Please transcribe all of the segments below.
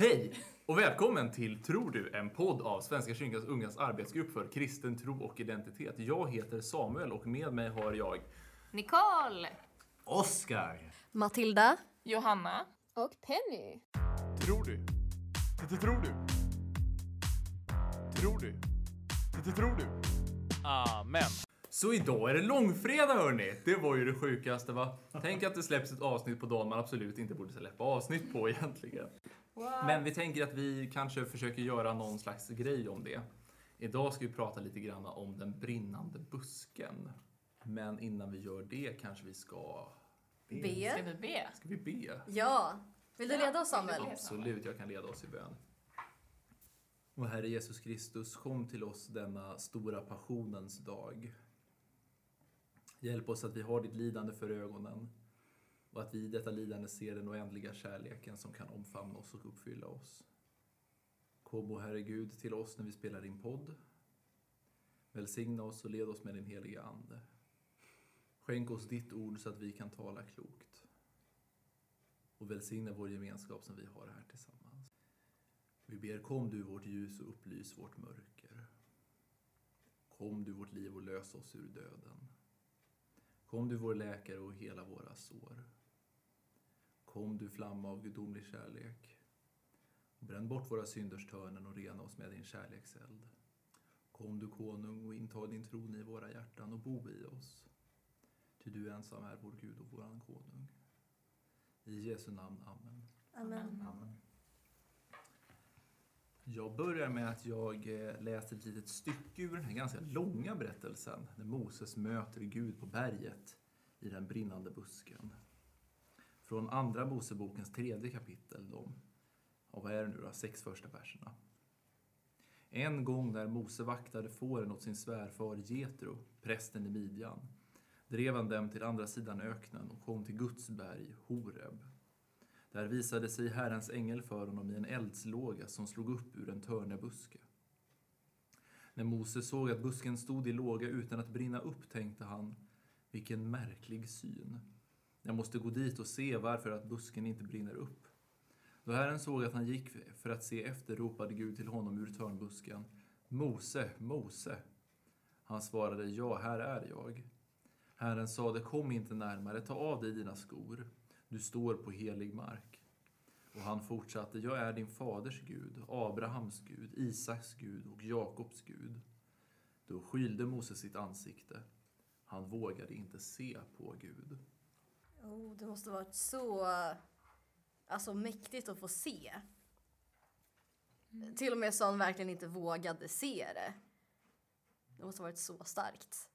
Hej och välkommen till Tror du? En podd av Svenska kyrkans ungas arbetsgrupp för kristen tro och identitet. Jag heter Samuel och med mig har jag Nicole! Oscar! Matilda. Johanna. Och Penny. Tror du? Det tror du? Tror du? Det tror du? Amen. Så idag är det långfredag hörni! Det var ju det sjukaste va? Tänk att det släpps ett avsnitt på dagen man absolut inte borde släppa avsnitt på egentligen. Men vi tänker att vi kanske försöker göra någon slags grej om det. Idag ska vi prata lite grann om den brinnande busken. Men innan vi gör det kanske vi ska... Ska B. vi be? Ska vi be? Ja. Vill du leda oss Samuel? Absolut, jag kan leda oss i bön. Och Herre Jesus Kristus, kom till oss denna stora passionens dag. Hjälp oss att vi har ditt lidande för ögonen och att vi i detta lidande ser den oändliga kärleken som kan omfamna oss och uppfylla oss. Kom, o Herre Gud, till oss när vi spelar din podd. Välsigna oss och led oss med din heliga Ande. Skänk oss ditt ord så att vi kan tala klokt. Och välsigna vår gemenskap som vi har här tillsammans. Vi ber, kom du vårt ljus och upplys vårt mörker. Kom du vårt liv och lös oss ur döden. Kom du vår läkare och hela våra sår. Kom du flamma av gudomlig kärlek. Bränn bort våra synders törnen och rena oss med din kärlekseld. Kom du konung och intag din tron i våra hjärtan och bo i oss. Ty du ensam är vår Gud och våran konung. I Jesu namn, Amen. Amen. Amen. Jag börjar med att jag eh, läser ett litet stycke ur den här ganska långa berättelsen när Moses möter Gud på berget i den brinnande busken. Från Andra Mosebokens tredje kapitel, de, och vad är det nu då, sex första verserna. En gång när Mose vaktade fåren åt sin svärfar Jetro, prästen i Midjan, drev han dem till andra sidan öknen och kom till Guds berg, Horeb. Där visade sig Herrens ängel för honom i en eldslåga som slog upp ur en törnebuske. När Mose såg att busken stod i låga utan att brinna upp tänkte han, vilken märklig syn. Jag måste gå dit och se varför att busken inte brinner upp. Då Herren såg att han gick för att se efter ropade Gud till honom ur törnbusken, Mose, Mose. Han svarade, ja, här är jag. Herren sade, kom inte närmare, ta av dig dina skor. Du står på helig mark. Och han fortsatte, jag är din faders Gud, Abrahams Gud, Isaks Gud och Jakobs Gud. Då skylde Mose sitt ansikte. Han vågade inte se på Gud. Oh, det måste varit så alltså, mäktigt att få se. Till och med så han verkligen inte vågade se det. Det måste ha varit så starkt.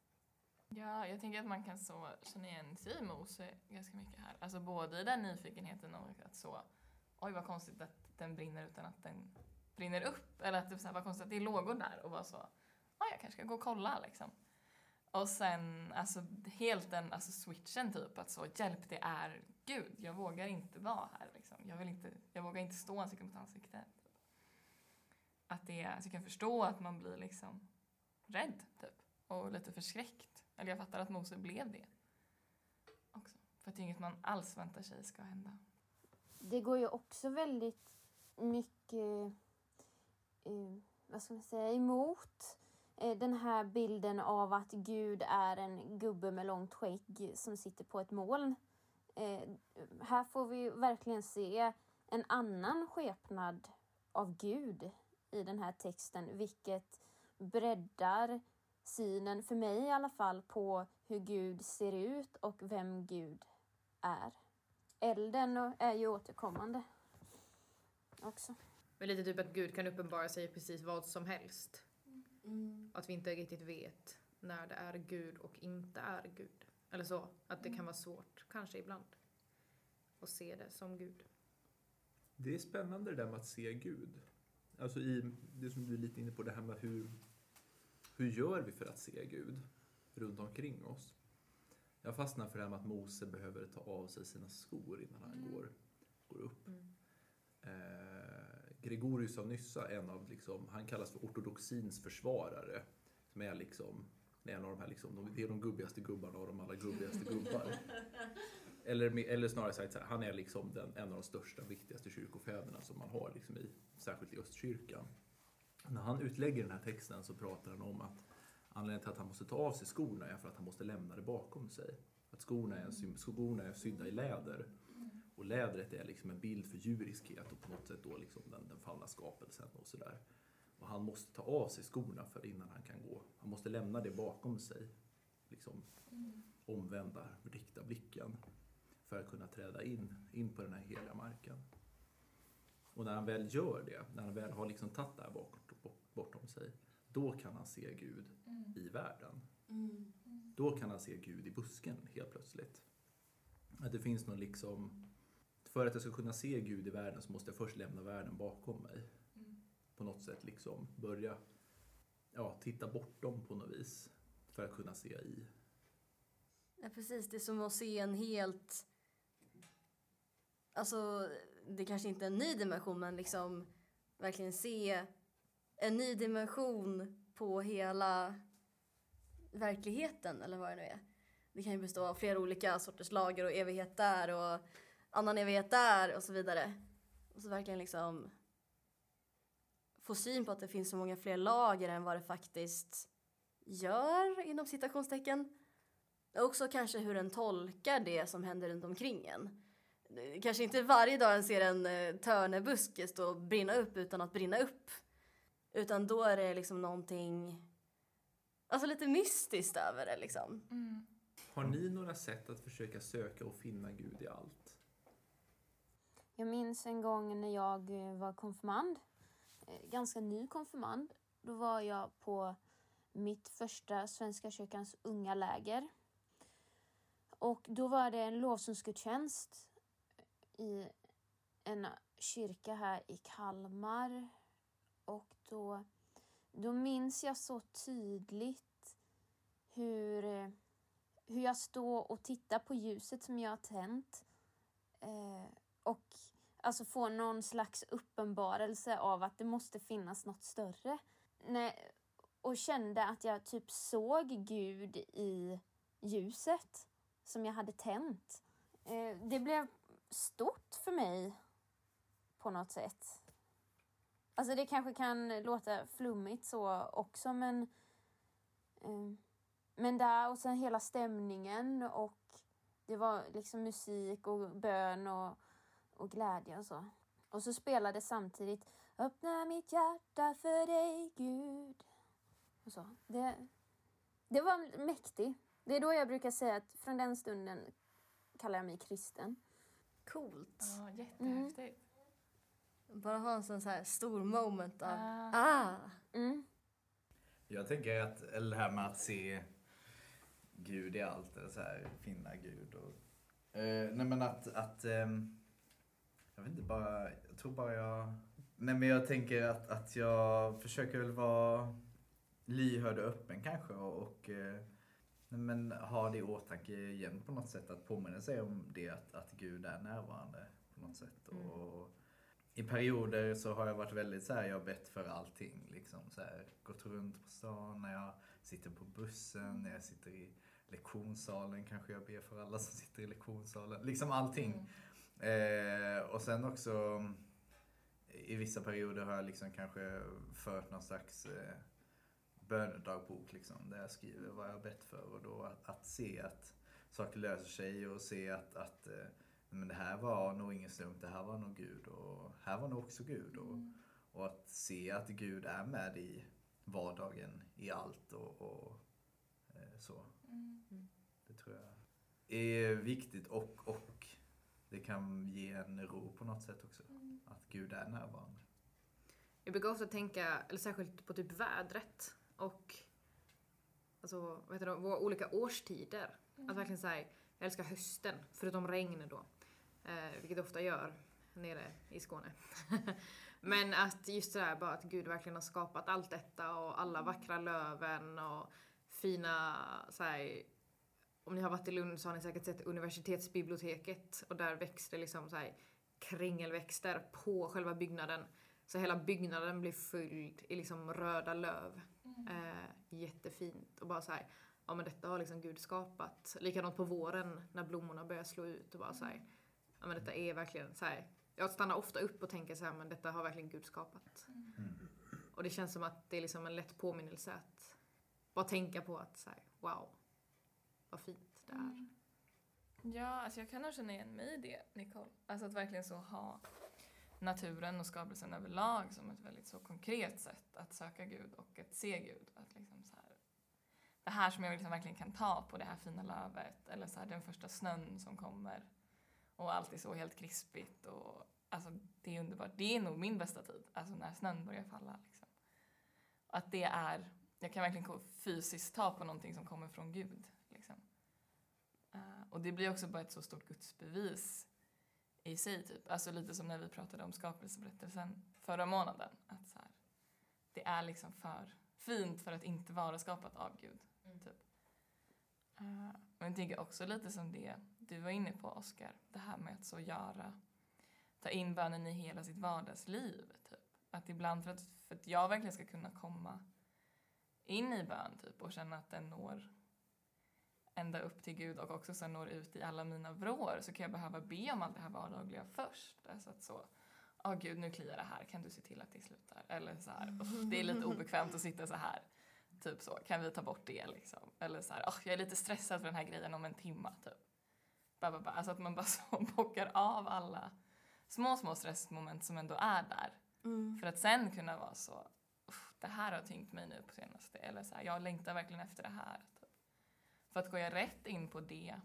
Ja, jag tänker att man kan så känna igen sig i Mose ganska mycket här. Alltså både i den nyfikenheten och att så, oj vad konstigt att den brinner utan att den brinner upp. Eller att det så här, vad konstigt att det är lågor där och bara så, ja jag kanske ska gå och kolla liksom. Och sen alltså helt den alltså switchen typ att så hjälp det är Gud. Jag vågar inte vara här liksom. Jag vill inte, jag vågar inte stå ansikte mot ansikte. Att det är, alltså jag kan förstå att man blir liksom rädd typ och lite förskräckt. Eller jag fattar att Mose blev det också. För att det är inget man alls väntar sig ska hända. det går ju också väldigt mycket eh, vad ska man säga, emot Eh, den här bilden av att Gud är en gubbe med långt skägg som sitter på ett moln. Eh, här får vi verkligen se en annan skepnad av Gud i den här texten, vilket breddar synen, för mig i alla fall, på hur Gud ser ut och vem Gud är. Elden är ju återkommande också. Men lite typ att Gud kan uppenbara sig i precis vad som helst. Att vi inte riktigt vet när det är Gud och inte är Gud. Eller så, att det kan vara svårt, kanske ibland, att se det som Gud. Det är spännande det där med att se Gud. Alltså i det som du är lite inne på, det här med hur, hur gör vi för att se Gud runt omkring oss? Jag fastnar för det här med att Mose behöver ta av sig sina skor innan han går, går upp. Eh, Gregorius av Nyssa, en av liksom, han kallas för ortodoxins försvarare. Som är liksom, en av de här liksom, de, det är de gubbigaste gubbarna av de alla gubbigaste gubbar. eller, eller snarare sagt han är liksom den, en av de största, viktigaste kyrkofäderna som man har, liksom i, särskilt i östkyrkan. När han utlägger den här texten så pratar han om att anledningen till att han måste ta av sig skorna är för att han måste lämna det bakom sig. Att skorna är, skorna är sydda i läder. Och lädret är liksom en bild för djuriskhet och på något sätt då liksom den, den fallna skapelsen och sådär. Och han måste ta av sig skorna för innan han kan gå. Han måste lämna det bakom sig. Liksom omvända, rikta blicken för att kunna träda in, in på den här heliga marken. Och när han väl gör det, när han väl har liksom tagit det här bort- bortom sig, då kan han se Gud i världen. Då kan han se Gud i busken helt plötsligt. Att det finns någon liksom, för att jag ska kunna se Gud i världen så måste jag först lämna världen bakom mig. På något sätt liksom börja ja, titta bortom på något vis. För att kunna se i. Ja, precis. Det är som att se en helt... Alltså, det kanske inte är en ny dimension, men liksom verkligen se en ny dimension på hela verkligheten, eller vad det nu är. Det kan ju bestå av flera olika sorters lager och evighet där och annan evighet där och så vidare. Och så verkligen liksom få syn på att det finns så många fler lager än vad det faktiskt gör, inom citationstecken. Och Också kanske hur den tolkar det som händer runt omkring en. Kanske inte varje dag en ser en eh, törnebuske stå och brinna upp utan att brinna upp. Utan då är det liksom någonting, alltså lite mystiskt över det liksom. Mm. Har ni några sätt att försöka söka och finna Gud i allt? Jag minns en gång när jag eh, var konfirmand, eh, ganska ny konfirmand. Då var jag på mitt första Svenska kyrkans unga läger. Och då var det en lovsångsgudstjänst eh, i en kyrka här i Kalmar. Och då, då minns jag så tydligt hur, hur jag står och tittar på ljuset som jag har tänt. Eh, och alltså få någon slags uppenbarelse av att det måste finnas något större. Nej, och kände att jag typ såg Gud i ljuset som jag hade tänt. Eh, det blev stort för mig på något sätt. Alltså det kanske kan låta flummigt så också men eh, men där och sen hela stämningen och det var liksom musik och bön och, och glädje och så. Och så spelade samtidigt Öppna mitt hjärta för dig Gud. Och så. Det, det var mäktigt. Det är då jag brukar säga att från den stunden kallar jag mig kristen. Coolt. Ja, jättehäftigt. Bara ha en sån så här stor moment av Ah. ah. Mm. Jag tänker att, eller det här med att se Gud i allt, eller så här, finna Gud och... Eh, nej men att, att ehm, jag vet inte, bara, jag tror bara jag... Nej men jag tänker att, att jag försöker väl vara lyhörd och öppen kanske och, och eh, men ha det i åtanke igen på något sätt, att påminna sig om det, att, att Gud är närvarande på något sätt. Mm. Och, i perioder så har jag varit väldigt så här, jag har bett för allting. Liksom, så här, gått runt på stan, när jag sitter på bussen, när jag sitter i lektionssalen kanske jag ber för alla som sitter i lektionssalen. Liksom allting. Eh, och sen också i vissa perioder har jag liksom kanske fört någon slags eh, bönedagbok liksom, där jag skriver vad jag har bett för. Och då att, att se att saker löser sig och se att, att eh, men det här var nog ingen slump, det här var nog Gud och här var nog också Gud. Och, och att se att Gud är med i vardagen, i allt och, och eh, så. Det tror jag är viktigt och, och det kan ge en ro på något sätt också. Att Gud är närvarande. Jag brukar ofta tänka, eller särskilt på typ vädret och alltså, vad heter det, våra olika årstider. Att verkligen säga, jag älskar hösten, förutom regn då. Eh, vilket det ofta gör nere i Skåne. Men att just det där bara att Gud verkligen har skapat allt detta och alla vackra löven och fina så här, om ni har varit i Lund så har ni säkert sett universitetsbiblioteket och där växte liksom så här kringelväxter på själva byggnaden. Så hela byggnaden blir fylld i liksom röda löv. Eh, jättefint och bara så här ja men detta har liksom Gud skapat. Likadant på våren när blommorna börjar slå ut och bara så här, ja men detta är verkligen så här. Jag stannar ofta upp och tänker så här, men detta har verkligen Gud skapat. Mm. Och det känns som att det är liksom en lätt påminnelse att bara tänka på att så här, wow, vad fint det är. Mm. Ja, alltså jag kan nog känna igen mig i det, Nicole. Alltså att verkligen så ha naturen och skapelsen överlag som ett väldigt så konkret sätt att söka Gud och att se Gud. Att liksom så här, det här som jag liksom verkligen kan ta på, det här fina lövet eller så här, den första snön som kommer och allt är så helt krispigt och alltså det är underbart. Det är nog min bästa tid, alltså när snön börjar falla. Liksom. Att det är, jag kan verkligen fysiskt ta på någonting som kommer från Gud. Eh, och det blir också bara ett så stort gudsbevis i sig typ. Alltså lite som när vi pratade om skapelseberättelsen förra månaden. Att så här, det är liksom för fint för att inte vara skapat av Gud. Typ. Uh, men jag tänker också lite som det du var inne på Oscar. Det här med att så göra, ta in bönen i hela sitt vardagsliv. Typ. Att ibland för att, för att jag verkligen ska kunna komma in i bön typ och känna att den når ända upp till Gud och också sen når ut i alla mina vrår så kan jag behöva be om allt det här vardagliga först. Alltså att så, åh oh, gud nu kliar det här, kan du se till att det slutar? Eller så här, "Uff, det är lite obekvämt att sitta så här. Typ så, kan vi ta bort det liksom? Eller så här, åh jag är lite stressad för den här grejen om en timma typ. Ba, ba, ba. Alltså att man bara så bockar av alla små, små stressmoment som ändå är där. Mm. För att sen kunna vara så, "Uff, det här har tyngt mig nu på senaste. Eller så här, jag längtar verkligen efter det här. För att går jag rätt in på det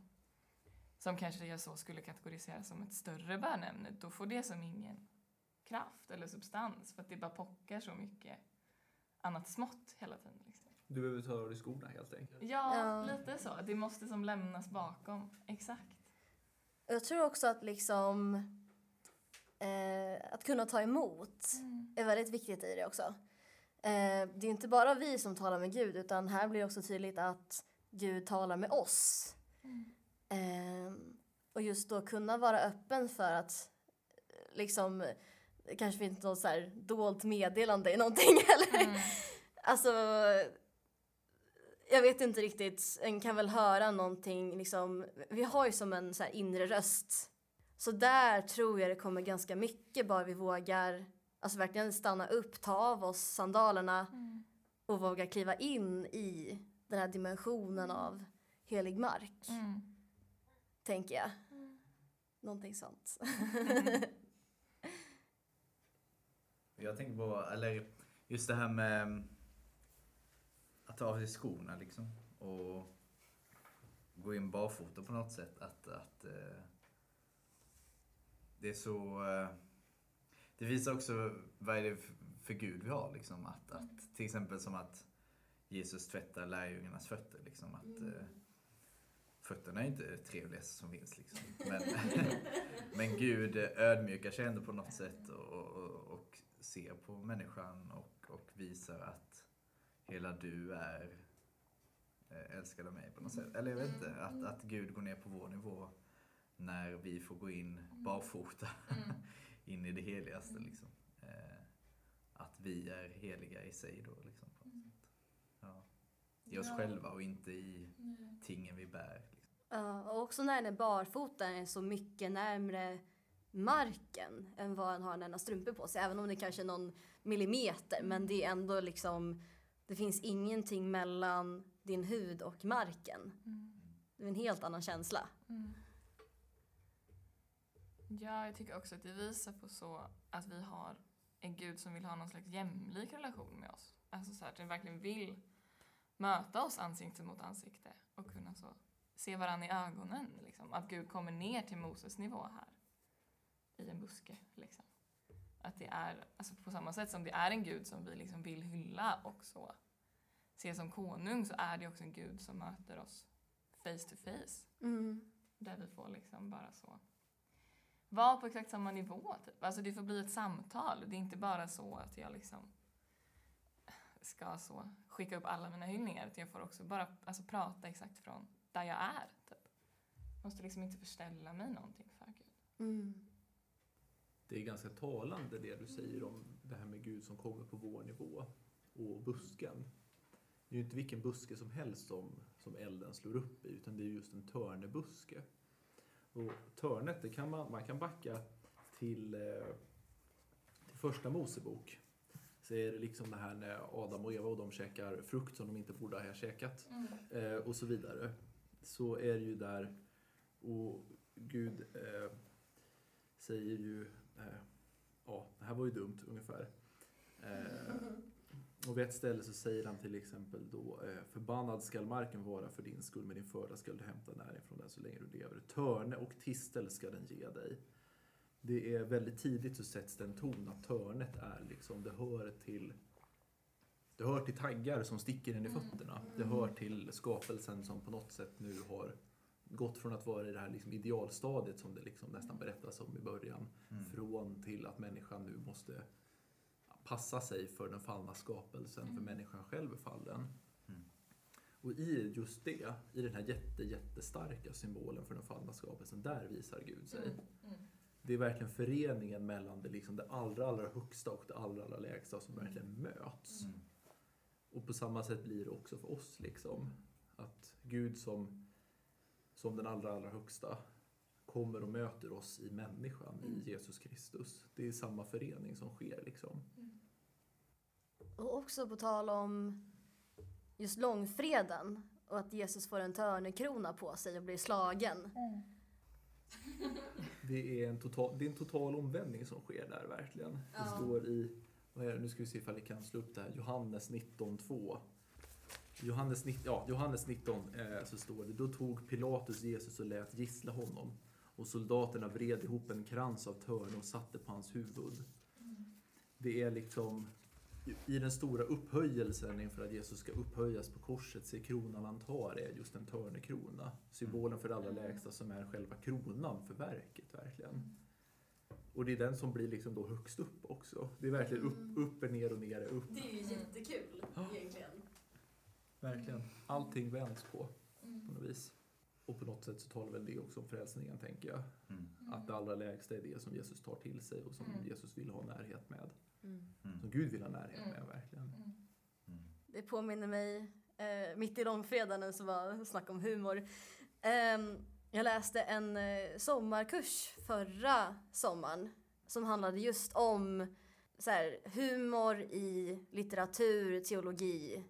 som kanske jag så skulle kategorisera som ett större bönämne, då får det som ingen kraft eller substans för att det bara pockar så mycket annat smått hela tiden. Liksom. Du behöver ta av dig skorna helt enkelt. Ja, Ja. lite så. Det måste som lämnas bakom. Exakt. Jag tror också att liksom eh, att kunna ta emot är väldigt viktigt i det också. Eh, det är inte bara vi som talar med Gud utan här blir det också tydligt att Gud talar med oss. Eh, och just då kunna vara öppen för att eh, liksom det kanske finns något så här dolt meddelande i någonting eller Mm. Alltså, jag vet inte riktigt. En kan väl höra någonting liksom. Vi har ju som en så inre röst. Så där tror jag det kommer ganska mycket bara vi vågar alltså verkligen stanna upp, ta av oss sandalerna Mm. och våga kliva in i den här dimensionen av helig mark, Mm. tänker jag. Någonting sånt. Jag tänker på, eller just det här med att ta av sig skorna liksom. Och gå in barfota på något sätt. Att, att eh, det är så... Eh, det visar också vad är det för Gud vi har liksom. Att, att, till exempel som att Jesus tvättar lärjungarnas fötter. Liksom, att, eh, fötterna är inte det trevligaste som finns. Liksom. Men, men Gud ödmjukar sig ändå på något sätt och, och, och ser på människan och, och visar att hela du är eh, älskad av mig på något sätt. Eller jag vet inte, att, att Gud går ner på vår nivå när vi får gå in barfota Mm. in i det heligaste. Liksom. Eh, att vi är heliga i sig då. Liksom, på något sätt. Ja. I oss Ja. själva och inte i tingen vi bär. Liksom. Ja, och också när den är barfota är den så mycket närmre marken än vad en har när en har strumpor på sig. Även om det kanske är någon millimeter. Men det är ändå liksom, det finns ingenting mellan din hud och marken. Mm. Det är en helt annan känsla. Mm. Ja, jag tycker också att det visar på så att vi har en gud som vill ha någon slags jämlik relation med oss. Alltså så här, att den verkligen vill möta oss ansikte mot ansikte och kunna så se varandra i ögonen. Liksom. Att Gud kommer ner till Moses nivå här i en buske. Liksom. Att det är, alltså på samma sätt som det är en gud som vi liksom vill hylla och så se som konung så är det också en gud som möter oss face to face. Mm. Där vi får liksom bara så vara på exakt samma nivå. Typ. Alltså det får bli ett samtal. Det är inte bara så att jag liksom ska så skicka upp alla mina hyllningar. Utan jag får också bara alltså, prata exakt från där jag är. Typ. Måste liksom inte förställa mig någonting för Gud. Mm. Det är ganska talande det du säger om det här med Gud som kommer på vår nivå och busken. det är ju inte vilken buske som helst som, som elden slår upp i, utan det är just en törnebuske. Och törnet, det kan man, man kan backa till, eh, till första Mosebok. Så är det liksom det här när Adam och Eva och de käkar frukt som de inte borde ha käkat eh, och så vidare. Så är det ju där, och Gud eh, säger ju, eh, ja, det här var ju dumt ungefär. Eh, och vid ett ställe så säger han till exempel då, eh, förbannad skall marken vara för din skull, med din förda skall du hämta näring från den så länge du lever. Törne och tistel ska den ge dig. Det är väldigt tidigt så sätts den ton att törnet är liksom, det hör till det hör till taggar som sticker in i fötterna. Det hör till skapelsen som på något sätt nu har gått från att vara i det här liksom idealstadiet som det liksom nästan berättas om i början. Mm. Från till att människan nu måste passa sig för den fallna skapelsen, för människan själv är fallen. Mm. Och i just det, i den här jätte, jättestarka symbolen för den fallna skapelsen, där visar Gud sig. Mm. Det är verkligen föreningen mellan det, liksom det allra, allra högsta och det allra, allra lägsta som verkligen möts. Mm. Och på samma sätt blir det också för oss. Liksom. Att Gud som, som den allra, allra högsta kommer och möter oss i människan, i Jesus Kristus. Det är samma förening som sker. Liksom. Och också på tal om just långfredagen och att Jesus får en törnekrona på sig och blir slagen. Det är, en total, det är en total omvändning som sker där verkligen. Det Ja. står i, vad är det, nu ska vi se ifall vi kan slå upp det här, Johannes 19.2. Johannes, 19 ja, Johannes 19 eh, så står det, då tog Pilatus Jesus och lät gissla honom och soldaterna vred ihop en krans av törn och satte på hans huvud. Det är liksom i den stora upphöjelsen inför att Jesus ska upphöjas på korset så är kronan han tar är just en törnekrona. Symbolen för det allra lägsta som är själva kronan för verket verkligen. Och det är den som blir liksom då högst upp också. Det är verkligen upp, upp, är ner och ner är upp. Det är ju jättekul egentligen. Verkligen. Allting vänds på, på något vis. Och på något sätt så talar väl det också om frälsningen, tänker jag. Mm. Att det allra lägsta är det som Jesus tar till sig och som Mm. Jesus vill ha närhet med. Mm. Som Gud vill ha närhet Mm. med, verkligen. Mm. Det påminner mig, eh, mitt i långfredagen så var snack om humor. Ehm, jag läste en eh, sommarkurs förra sommaren som handlade just om så här, humor i litteratur, teologi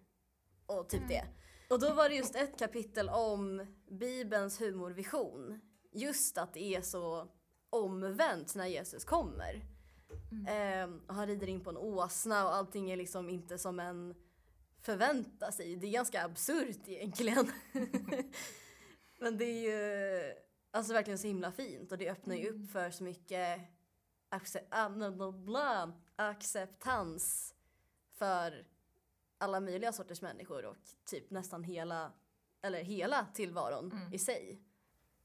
och typ Mm. det. Och då var det just ett kapitel om Bibelns humorvision. Just att det är så omvänt när Jesus kommer. Mm. Och han rider in på en åsna och allting är liksom inte som en förväntar sig. Det är ganska absurt egentligen. Men det är ju alltså verkligen så himla fint och det öppnar ju upp för så mycket ah, acceptans för alla möjliga sorters människor och typ nästan hela, eller hela tillvaron Mm. i sig.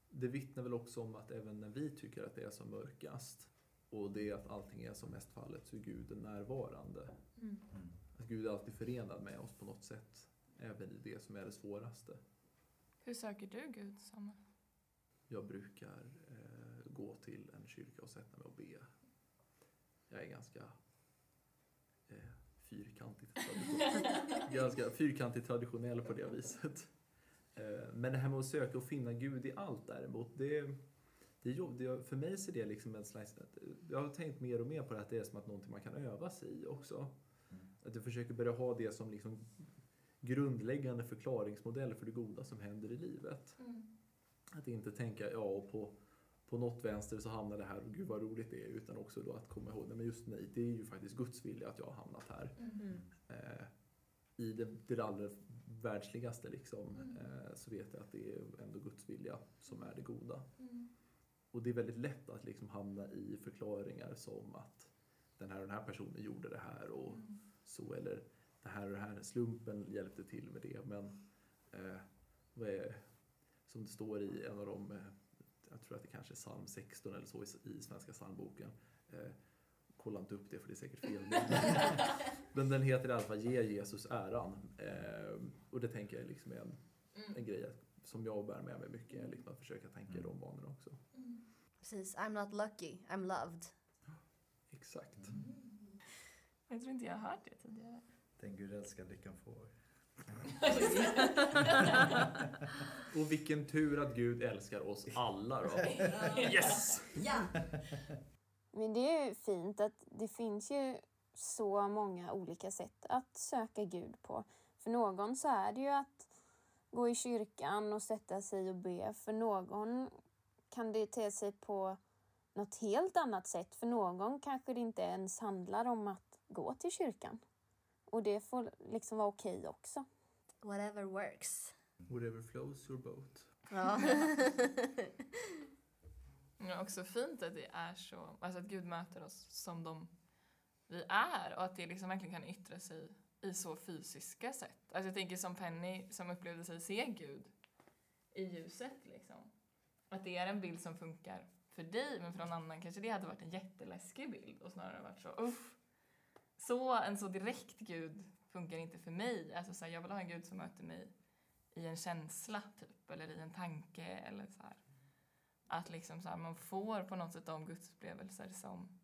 Det vittnar väl också om att även när vi tycker att det är som mörkast och det är att allting är som mest fallet så är Gud närvarande. Mm. Mm. Att Gud är alltid förenad med oss på något sätt. Även i det som är det svåraste. Hur söker du Gud, Samuel? Jag brukar eh, gå till en kyrka och sätta mig och be. Jag är ganska eh, fyrkantigt, tradition- ganska fyrkantigt traditionell på det viset. Eh, men det här med att söka och finna Gud i allt däremot, det, det, är jobb- det, för mig ser det liksom en slags... Jag har tänkt mer och mer på det att det är som att någonting man kan öva sig i också. Mm. Att jag försöker börja ha det som liksom grundläggande förklaringsmodell för det goda som händer i livet. Att inte tänka, ja, och på, på något vänster så hamnar det här och gud vad roligt det är. Utan också då att komma ihåg, nej men just nej, det är ju faktiskt Guds vilja att jag har hamnat här. Mm. Eh, I det, det allra världsligaste liksom, Mm. eh, så vet jag att det är ändå Guds vilja som är det goda. Och det är väldigt lätt att liksom hamna i förklaringar som att den här och den här personen gjorde det här och Mm. så. Eller det här och det här, slumpen hjälpte till med det. Men eh, är, som det står i en av de, eh, jag tror att det kanske är psalm 16 eller så i, i Svenska psalmboken. Eh, kolla inte upp det för det är säkert fel. Men den heter i alla fall Ge Jesus äran. Eh, och det tänker jag liksom är en, en Mm. grej som jag bär med mig mycket. är Liksom att försöka tänka i de banorna också. Mm. Precis, I'm not lucky, I'm loved. Exakt. Jag tror inte jag har hört det tidigare. Den Gud älskar lyckan får. Och vilken tur att Gud älskar oss alla då. Yes! Ja! Men det är ju fint att det finns ju så många olika sätt att söka Gud på. För någon så är det ju att gå i kyrkan och sätta sig och be. För någon kan det te sig på något helt annat sätt. För någon kanske det inte ens handlar om att gå till kyrkan. Och det får liksom vara okej också. Whatever works. Whatever flows your boat. Ja. Är också fint att det är så, alltså att Gud möter oss som de vi är och att det liksom verkligen kan yttra sig i så fysiska sätt. Alltså jag tänker som Penny som upplevde sig se Gud i ljuset liksom. Att det är en bild som funkar för dig men för någon annan kanske det hade varit en jätteläskig bild och snarare varit så uff. Så en så direkt Gud funkar inte för mig. Alltså så här, jag vill ha en Gud som möter mig i en känsla typ eller i en tanke eller så här. Att liksom så här, man får på något sätt de gudsupplevelser som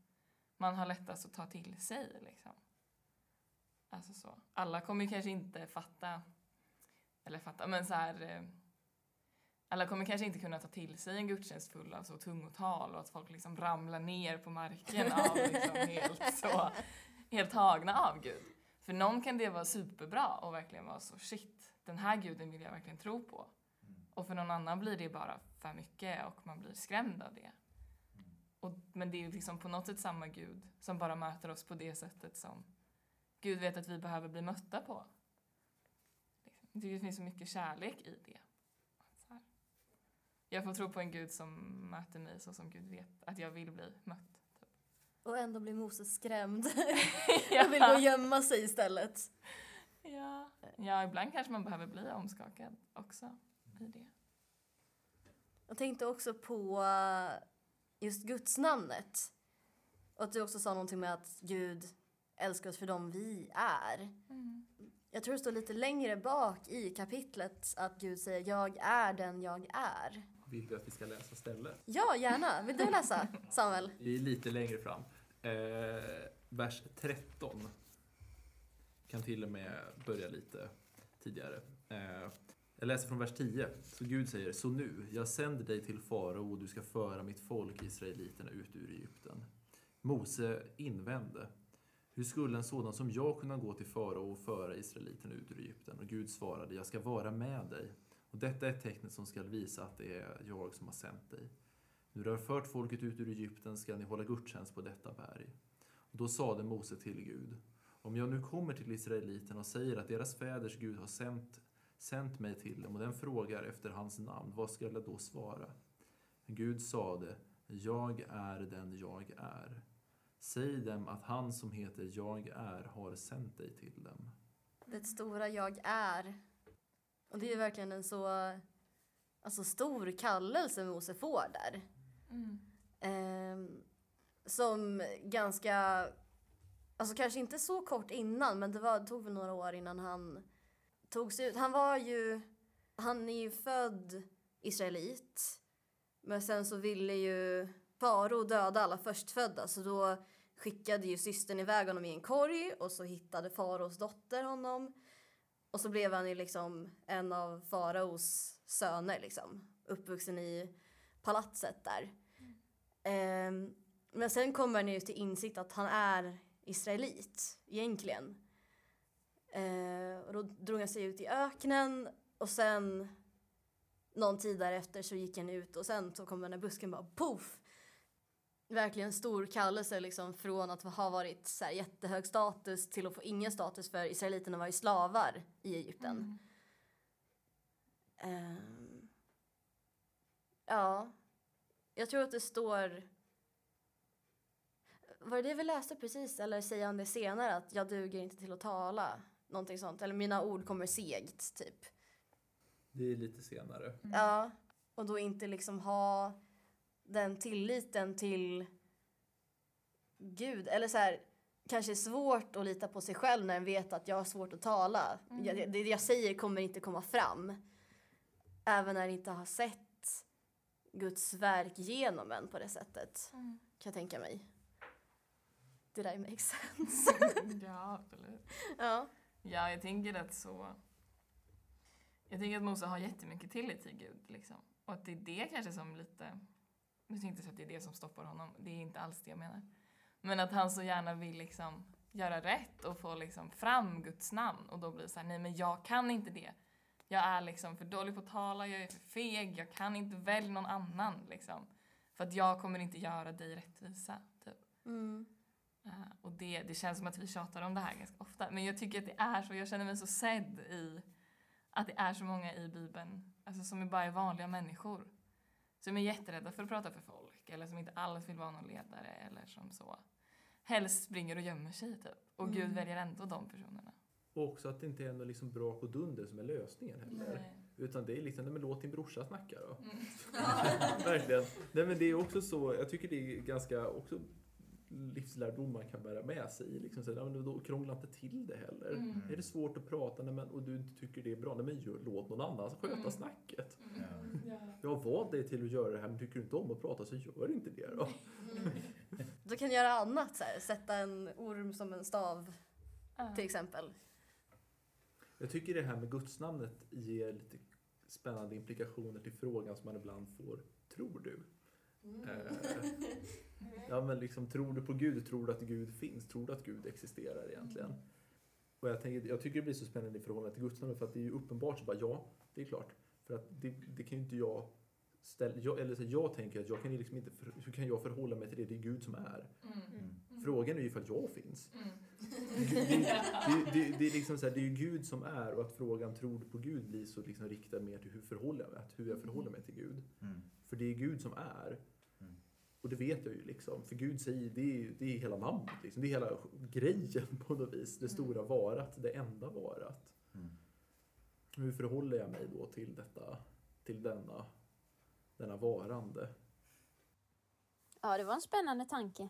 man har lättast att ta till sig. Liksom. Alltså så. Alla kommer kanske inte fatta, eller fatta, men så här, eh, alla kommer kanske inte kunna ta till sig en gudstjänst full av så tungotal och att folk liksom ramlar ner på marken av liksom helt så, helt tagna av Gud. För någon kan det vara superbra och verkligen vara så shit, den här guden vill jag verkligen tro på. Och för någon annan blir det bara för mycket och man blir skrämd av det. Och, men det är liksom på något sätt samma Gud som bara möter oss på det sättet som Gud vet att vi behöver bli mötta på. Liksom. Det finns så mycket kärlek i det. Jag får tro på en Gud som möter mig så som Gud vet att jag vill bli mött. Typ. Och ändå blir Moses skrämd. Jag vill gå och gömma sig istället. Ja. ja, ibland kanske man behöver bli omskakad också i det. Jag tänkte också på eh, just Guds namnet. Och att du också sa någonting med att Gud älskar oss för dem vi är. Jag tror det står lite längre bak i kapitlet att Gud säger jag är den jag är. Vill du att vi ska läsa stället? Ja, gärna. Vill du läsa, Samuel? Vi är lite längre fram. Eh, vers 13. Kan till och med börja lite tidigare. Eh, jag läser från vers 10. Så Gud säger, så nu, jag sänder dig till farao och du ska föra mitt folk, israeliterna, ut ur Egypten. Mose invände, hur skulle en sådan som jag kunna gå till farao och föra israeliterna ut ur Egypten? Och Gud svarade, jag ska vara med dig. Och detta är tecknet som ska visa att det är jag som har sänt dig. Nu du har fört folket ut ur Egypten ska ni hålla gudstjänst på detta berg. Och då sade Mose till Gud, om jag nu kommer till israeliterna och säger att deras fäders Gud har sänt, sänt mig till dem och den frågar efter hans namn, vad ska jag då svara? Gud sade, jag är den jag är. Säg dem att han som heter jag är har sänt dig till dem. Det stora jag är. Och det är verkligen en så alltså, stor kallelse Mose får där. Ehm, som ganska, alltså kanske inte så kort innan, men det var, det tog väl några år innan han tog sig ut. Han var ju, han är ju född israelit, men sen så ville ju farao döda alla förstfödda, så då skickade ju systern iväg honom i en korg och så hittade faraos dotter honom. Och så blev han ju liksom en av faraos söner liksom, uppvuxen i palatset där. Ehm, men sen kommer han ju till insikt att han är israelit egentligen. Ehm, och då drog han sig ut i öknen och sen någon tid därefter så gick han ut och sen så kom den där busken bara poff! Verkligen stor kallelse liksom från att ha varit så här jättehög status till att få ingen status för israeliterna var ju slavar i Egypten. Ehm, ja, jag tror att det står... Var det det vi läste precis eller säger han det senare att jag duger inte till att tala? Någonting sånt. Eller mina ord kommer segt typ. Det är lite senare. Ja, och då inte liksom ha den tilliten till Gud. Eller så här, kanske svårt att lita på sig själv när en vet att jag har svårt att tala. Jag, det jag säger kommer inte komma fram. Även när jag inte har sett Guds verk genom en på det sättet. Kan jag tänka mig. Did I make sense? ja, absolut. ja. Ja, jag tänker att så Jag tänker att Mose har jättemycket tillit till Gud. Liksom. Och att det är det kanske som lite... Nu tänkte jag att det är det som stoppar honom. Det är inte alls det jag menar. Men att han så gärna vill liksom göra rätt och få liksom fram Guds namn. Och då blir det så här, nej men jag kan inte det. Jag är liksom för dålig på att tala, jag är för feg, jag kan inte välja någon annan. Liksom. För att jag kommer inte göra dig rättvisa. Typ. Mm. Eh, och det, det känns som att vi tjatar om det här ganska ofta. Men jag tycker att det är så, jag känner mig så sedd i att det är så många i Bibeln alltså som är bara är vanliga människor. Som är jätterädda för att prata för folk eller som inte alls vill vara någon ledare eller som så helst springer och gömmer sig typ. Och Gud Mm. väljer ändå de personerna. Och också att det inte är något liksom brak och dunder som är lösningen heller. Utan det är liksom, nej men låt din brorsa snacka då. Verkligen. Nej men det är också så, jag tycker det är ganska också livslärdom man kan bära med sig. Liksom så, nej, men då krångla inte till det heller. Mm. Är det svårt att prata nej, men, och du inte tycker det är bra, nej, men gör, låt någon annan sköta Mm. snacket. Ja. Ja. Jag har valt dig till att göra det här, men tycker du inte om att prata så gör inte det då. Du kan göra annat, så här, sätta en orm som en stav Ja. till exempel. Jag tycker det här med gudsnamnet ger lite spännande implikationer till frågan som man ibland får. Tror du? Eh, ja, men liksom, tror du på Gud? Tror du att Gud finns? Tror du att Gud existerar egentligen? Och jag, tänker, jag tycker det blir så spännande i förhållande till gudsnamnet för att det är ju uppenbart så bara ja, det är klart. För att det, det kan ju inte jag ställa, jag, eller så, jag tänker att jag kan ju liksom inte, för, hur kan jag förhålla mig till det? Det är Gud som är. Mm. Frågan är ju för att jag finns. Mm. Det, det, det, det, det, är liksom så här, det är ju Gud som är och att frågan tror du på Gud blir så liksom riktad mer till hur förhåller jag mig, att hur jag förhåller mig till Gud. Mm. För det är Gud som är. Mm. Och det vet jag ju liksom. För Gud säger, det är, det är hela namnet liksom. Det är hela grejen på något vis. Det stora varat, det enda varat. Mm. Hur förhåller jag mig då till detta, till denna, denna varande? Ja, det var en spännande tanke.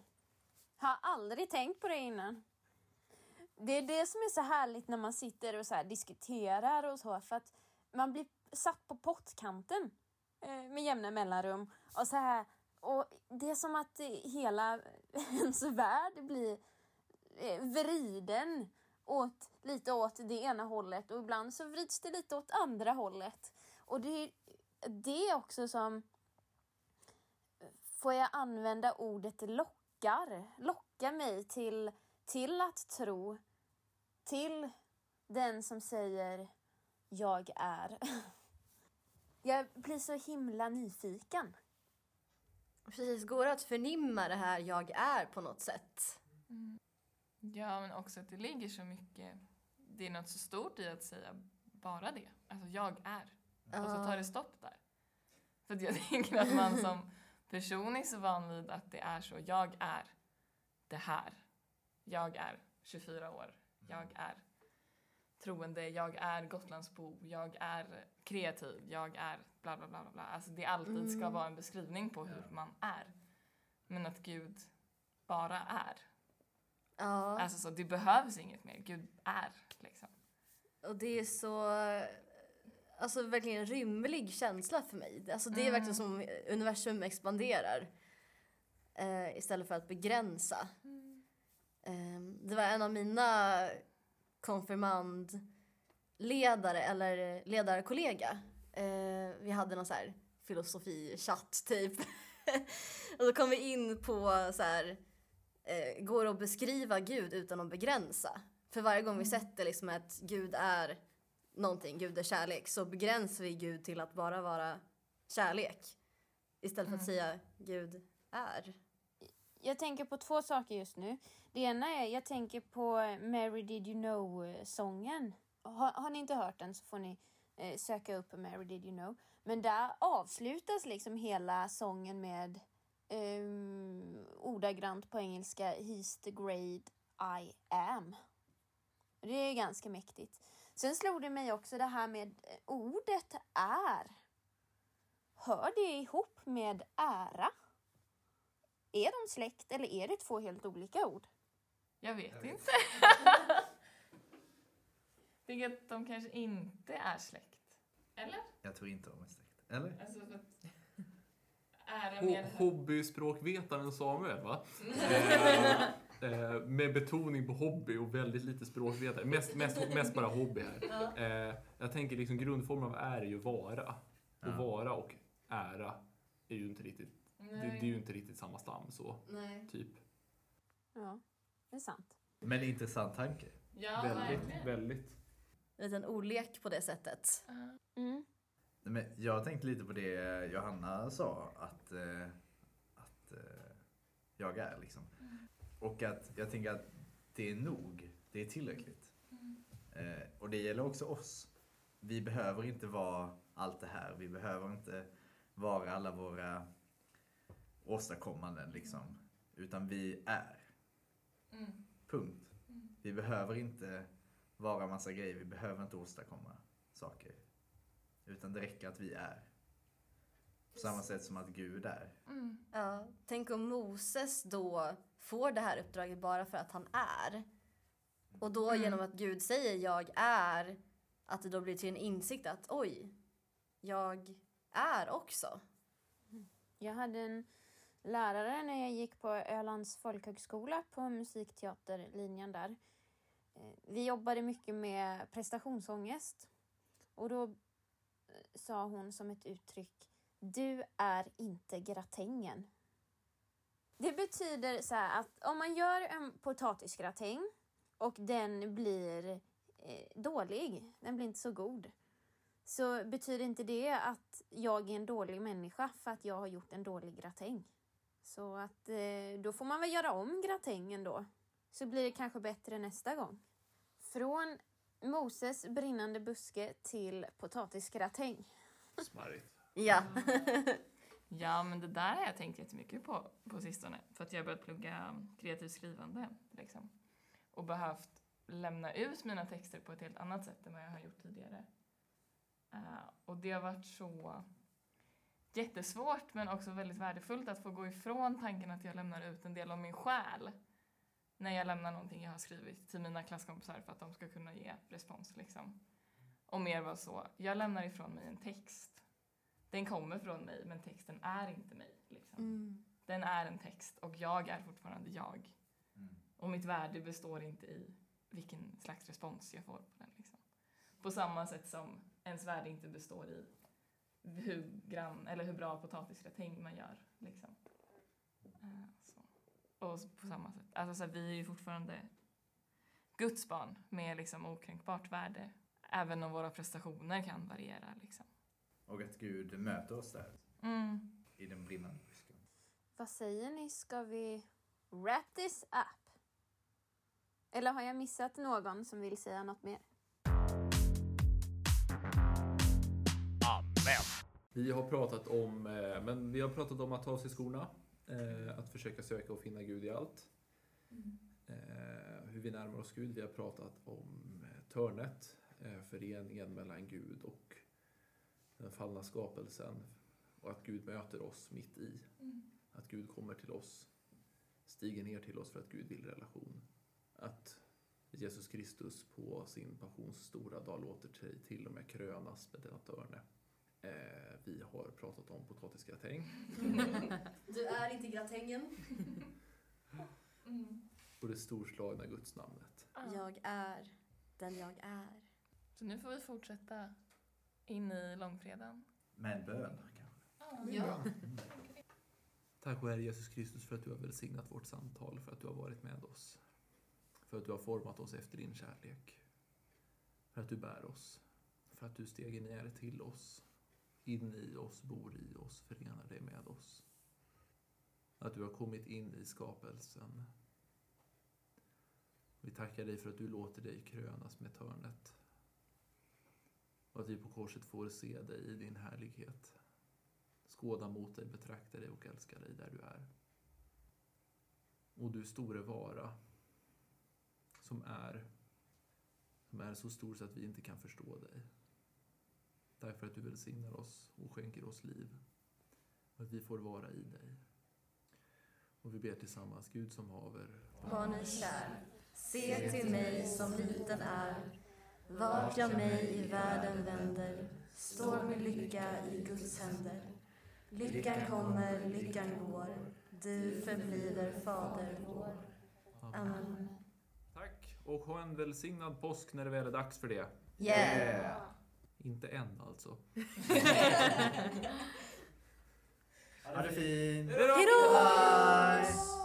Har aldrig tänkt på det innan. Det är det som är så härligt när man sitter och så här diskuterar och så, för att man blir satt på pottkanten eh, med jämna mellanrum. Och, så här, och det är som att hela ens värld blir eh, vriden åt, lite åt det ena hållet och ibland så vrids det lite åt andra hållet. Och det är det också som får jag använda ordet lockar, lockar mig till, till att tro, till den som säger jag är. Jag blir så himla nyfiken. Precis, går det att förnimma det här jag är på något sätt? Ja, men också att det ligger så mycket... Det är något så stort i att säga bara det. Alltså, jag är. Och så tar det stopp där. För jag tänker att man som person är så van vid att det är så. Jag är det här. Jag är 24 år. Jag är troende. Jag är Gotlandsbo. Jag är kreativ. Jag är bla bla bla bla. Alltså det alltid ska Mm. vara en beskrivning på hur man är. Men att Gud bara är. Ja, Alltså så, det behövs inget mer. Gud är liksom. och det är så... Alltså verkligen en rymlig känsla för mig. Alltså det är Mm. verkligen som universum expanderar. Eh, istället för att begränsa. Eh, det var en av mina konfirmandledare eller ledarkollega. Eh, vi hade någon så här filosofi-chatt typ. och då kom vi in på så här, eh, går det att beskriva Gud utan att begränsa? För varje gång vi sätter liksom att Gud är någonting, Gud är kärlek, så begränsar vi Gud till att bara vara kärlek. Istället för att säga Gud är. Jag tänker på två saker just nu. Det ena är, jag tänker på Mary Did You Know-sången. Har, har ni inte hört den så får ni eh, söka upp Mary Did You Know. Men där avslutas liksom hela sången med um, ordagrant på engelska He's the great I am. Det är ganska mäktigt. Sen slog det mig också det här med eh, ordet är. Hör det ihop med ära? Är de släkt eller är det två helt olika ord? Jag vet Jag vet. inte. Tänker att de kanske inte är släkt. Eller? Jag tror inte de är släkt. Eller? Alltså att mer... Hobbyspråkvetaren Samuel va? Eh, Eh, med betoning på hobby och väldigt lite språkvetare. Mest, mest, mest bara hobby här. Eh, jag tänker liksom grundformen av är är ju vara. Och vara och ära är ju inte riktigt, det, det är ju inte riktigt samma stam så, Nej. typ. Ja, det är sant. Men intressant tanke. Ja, väldigt, verkligen. väldigt. En liten ordlek på det sättet. Mm. Men jag tänkte lite på det Johanna sa, att, eh, att eh, jag är liksom. Och att jag tänker att det är nog, det är tillräckligt. Eh, och det gäller också oss. Vi behöver inte vara allt det här, vi behöver inte vara alla våra åstadkommanden liksom. Utan vi är. Mm. Punkt. Vi behöver inte vara massa grejer, vi behöver inte åstadkomma saker. Utan det räcker att vi är. På samma sätt som att Gud är. Mm. Ja, tänk om Moses då får det här uppdraget bara för att han är. Och då Mm. genom att Gud säger jag är, att det då blir till en insikt att oj, jag är också. Jag hade en lärare när jag gick på Ölands folkhögskola på musikteaterlinjen där. Vi jobbade mycket med prestationsångest och då eh, sa hon som ett uttryck Du är inte gratängen. Det betyder så här att om man gör en potatisgratäng och den blir eh, dålig, den blir inte så god så betyder inte det att jag är en dålig människa för att jag har gjort en dålig gratäng. Så att eh, då får man väl göra om gratängen då. Så blir det kanske bättre nästa gång. Från Moses brinnande buske till potatisgratäng. Smarrigt. Ja. Ja, men det där har jag tänkt jättemycket på på sistone. För att jag har börjat plugga kreativt skrivande. Liksom. Och behövt lämna ut mina texter på ett helt annat sätt än vad jag har gjort tidigare. Eh, och det har varit så jättesvårt men också väldigt värdefullt att få gå ifrån tanken att jag lämnar ut en del av min själ när jag lämnar någonting jag har skrivit till mina klasskompisar för att de ska kunna ge respons. Liksom. Och mer vara så, jag lämnar ifrån mig en text den kommer från mig men texten är inte mig. Liksom. Mm. Den är en text och jag är fortfarande jag. Mm. Och mitt värde består inte i vilken slags respons jag får på den. Liksom. På samma sätt som ens värde inte består i hur, grann, eller hur bra potatisgratäng man gör. Liksom. Och på samma sätt. Alltså, så här, vi är ju fortfarande Guds barn med liksom, okränkbart värde. Även om våra prestationer kan variera. Liksom. Och att Gud möter oss där Mm. i den brinnande busken. Vad säger ni, ska vi wrap this up? Eller har jag missat någon som vill säga något mer? Vi har pratat om, eh, men vi har pratat om att ta av sig skorna, eh, att försöka söka och finna Gud i allt. Eh, hur vi närmar oss Gud. Vi har pratat om eh, törnet, eh, föreningen mellan Gud och den fallna skapelsen. Och att Gud möter oss mitt i. Att Gud kommer till oss, stiger ner till oss för att Gud vill relation. Att Jesus Kristus på sin passions stora dag låter sig till och med krönas med detta törne. Eh, vi har pratat om potatisgratäng Du är inte gratängen. och det storslagna gudsnamnet. Jag är den jag är. Så nu får vi fortsätta in i långfredagen. Med böner kanske. Ja. Tack vår Herre Jesus Kristus för att du har välsignat vårt samtal, för att du har varit med oss. För att du har format oss efter din kärlek. För att du bär oss. För att du steg ner till oss, in i oss, bor i oss, förenar dig med oss. Att du har kommit in i skapelsen. Vi tackar dig för att du låter dig krönas med törnet. Och att vi på korset får se dig i din härlighet skåda mot dig, betrakta dig och älska dig där du är. Och du store vara, som är, som är så stor så att vi inte kan förstå dig. Därför att du välsignar oss och skänker oss liv. Och att vi får vara i dig. Och vi ber tillsammans, Gud som haver, Barn är kär, se till mig som liten är. Vart jag mig i världen vänder, står min lycka i Guds händer. Lyckan kommer, lyckan går, du förbliver Fader vår. Amen. Tack. Och ha en välsignad påsk när det väl är dags för det. Yeah. Inte än alltså. Ha det fint! Hej då! Hejdå! Bye!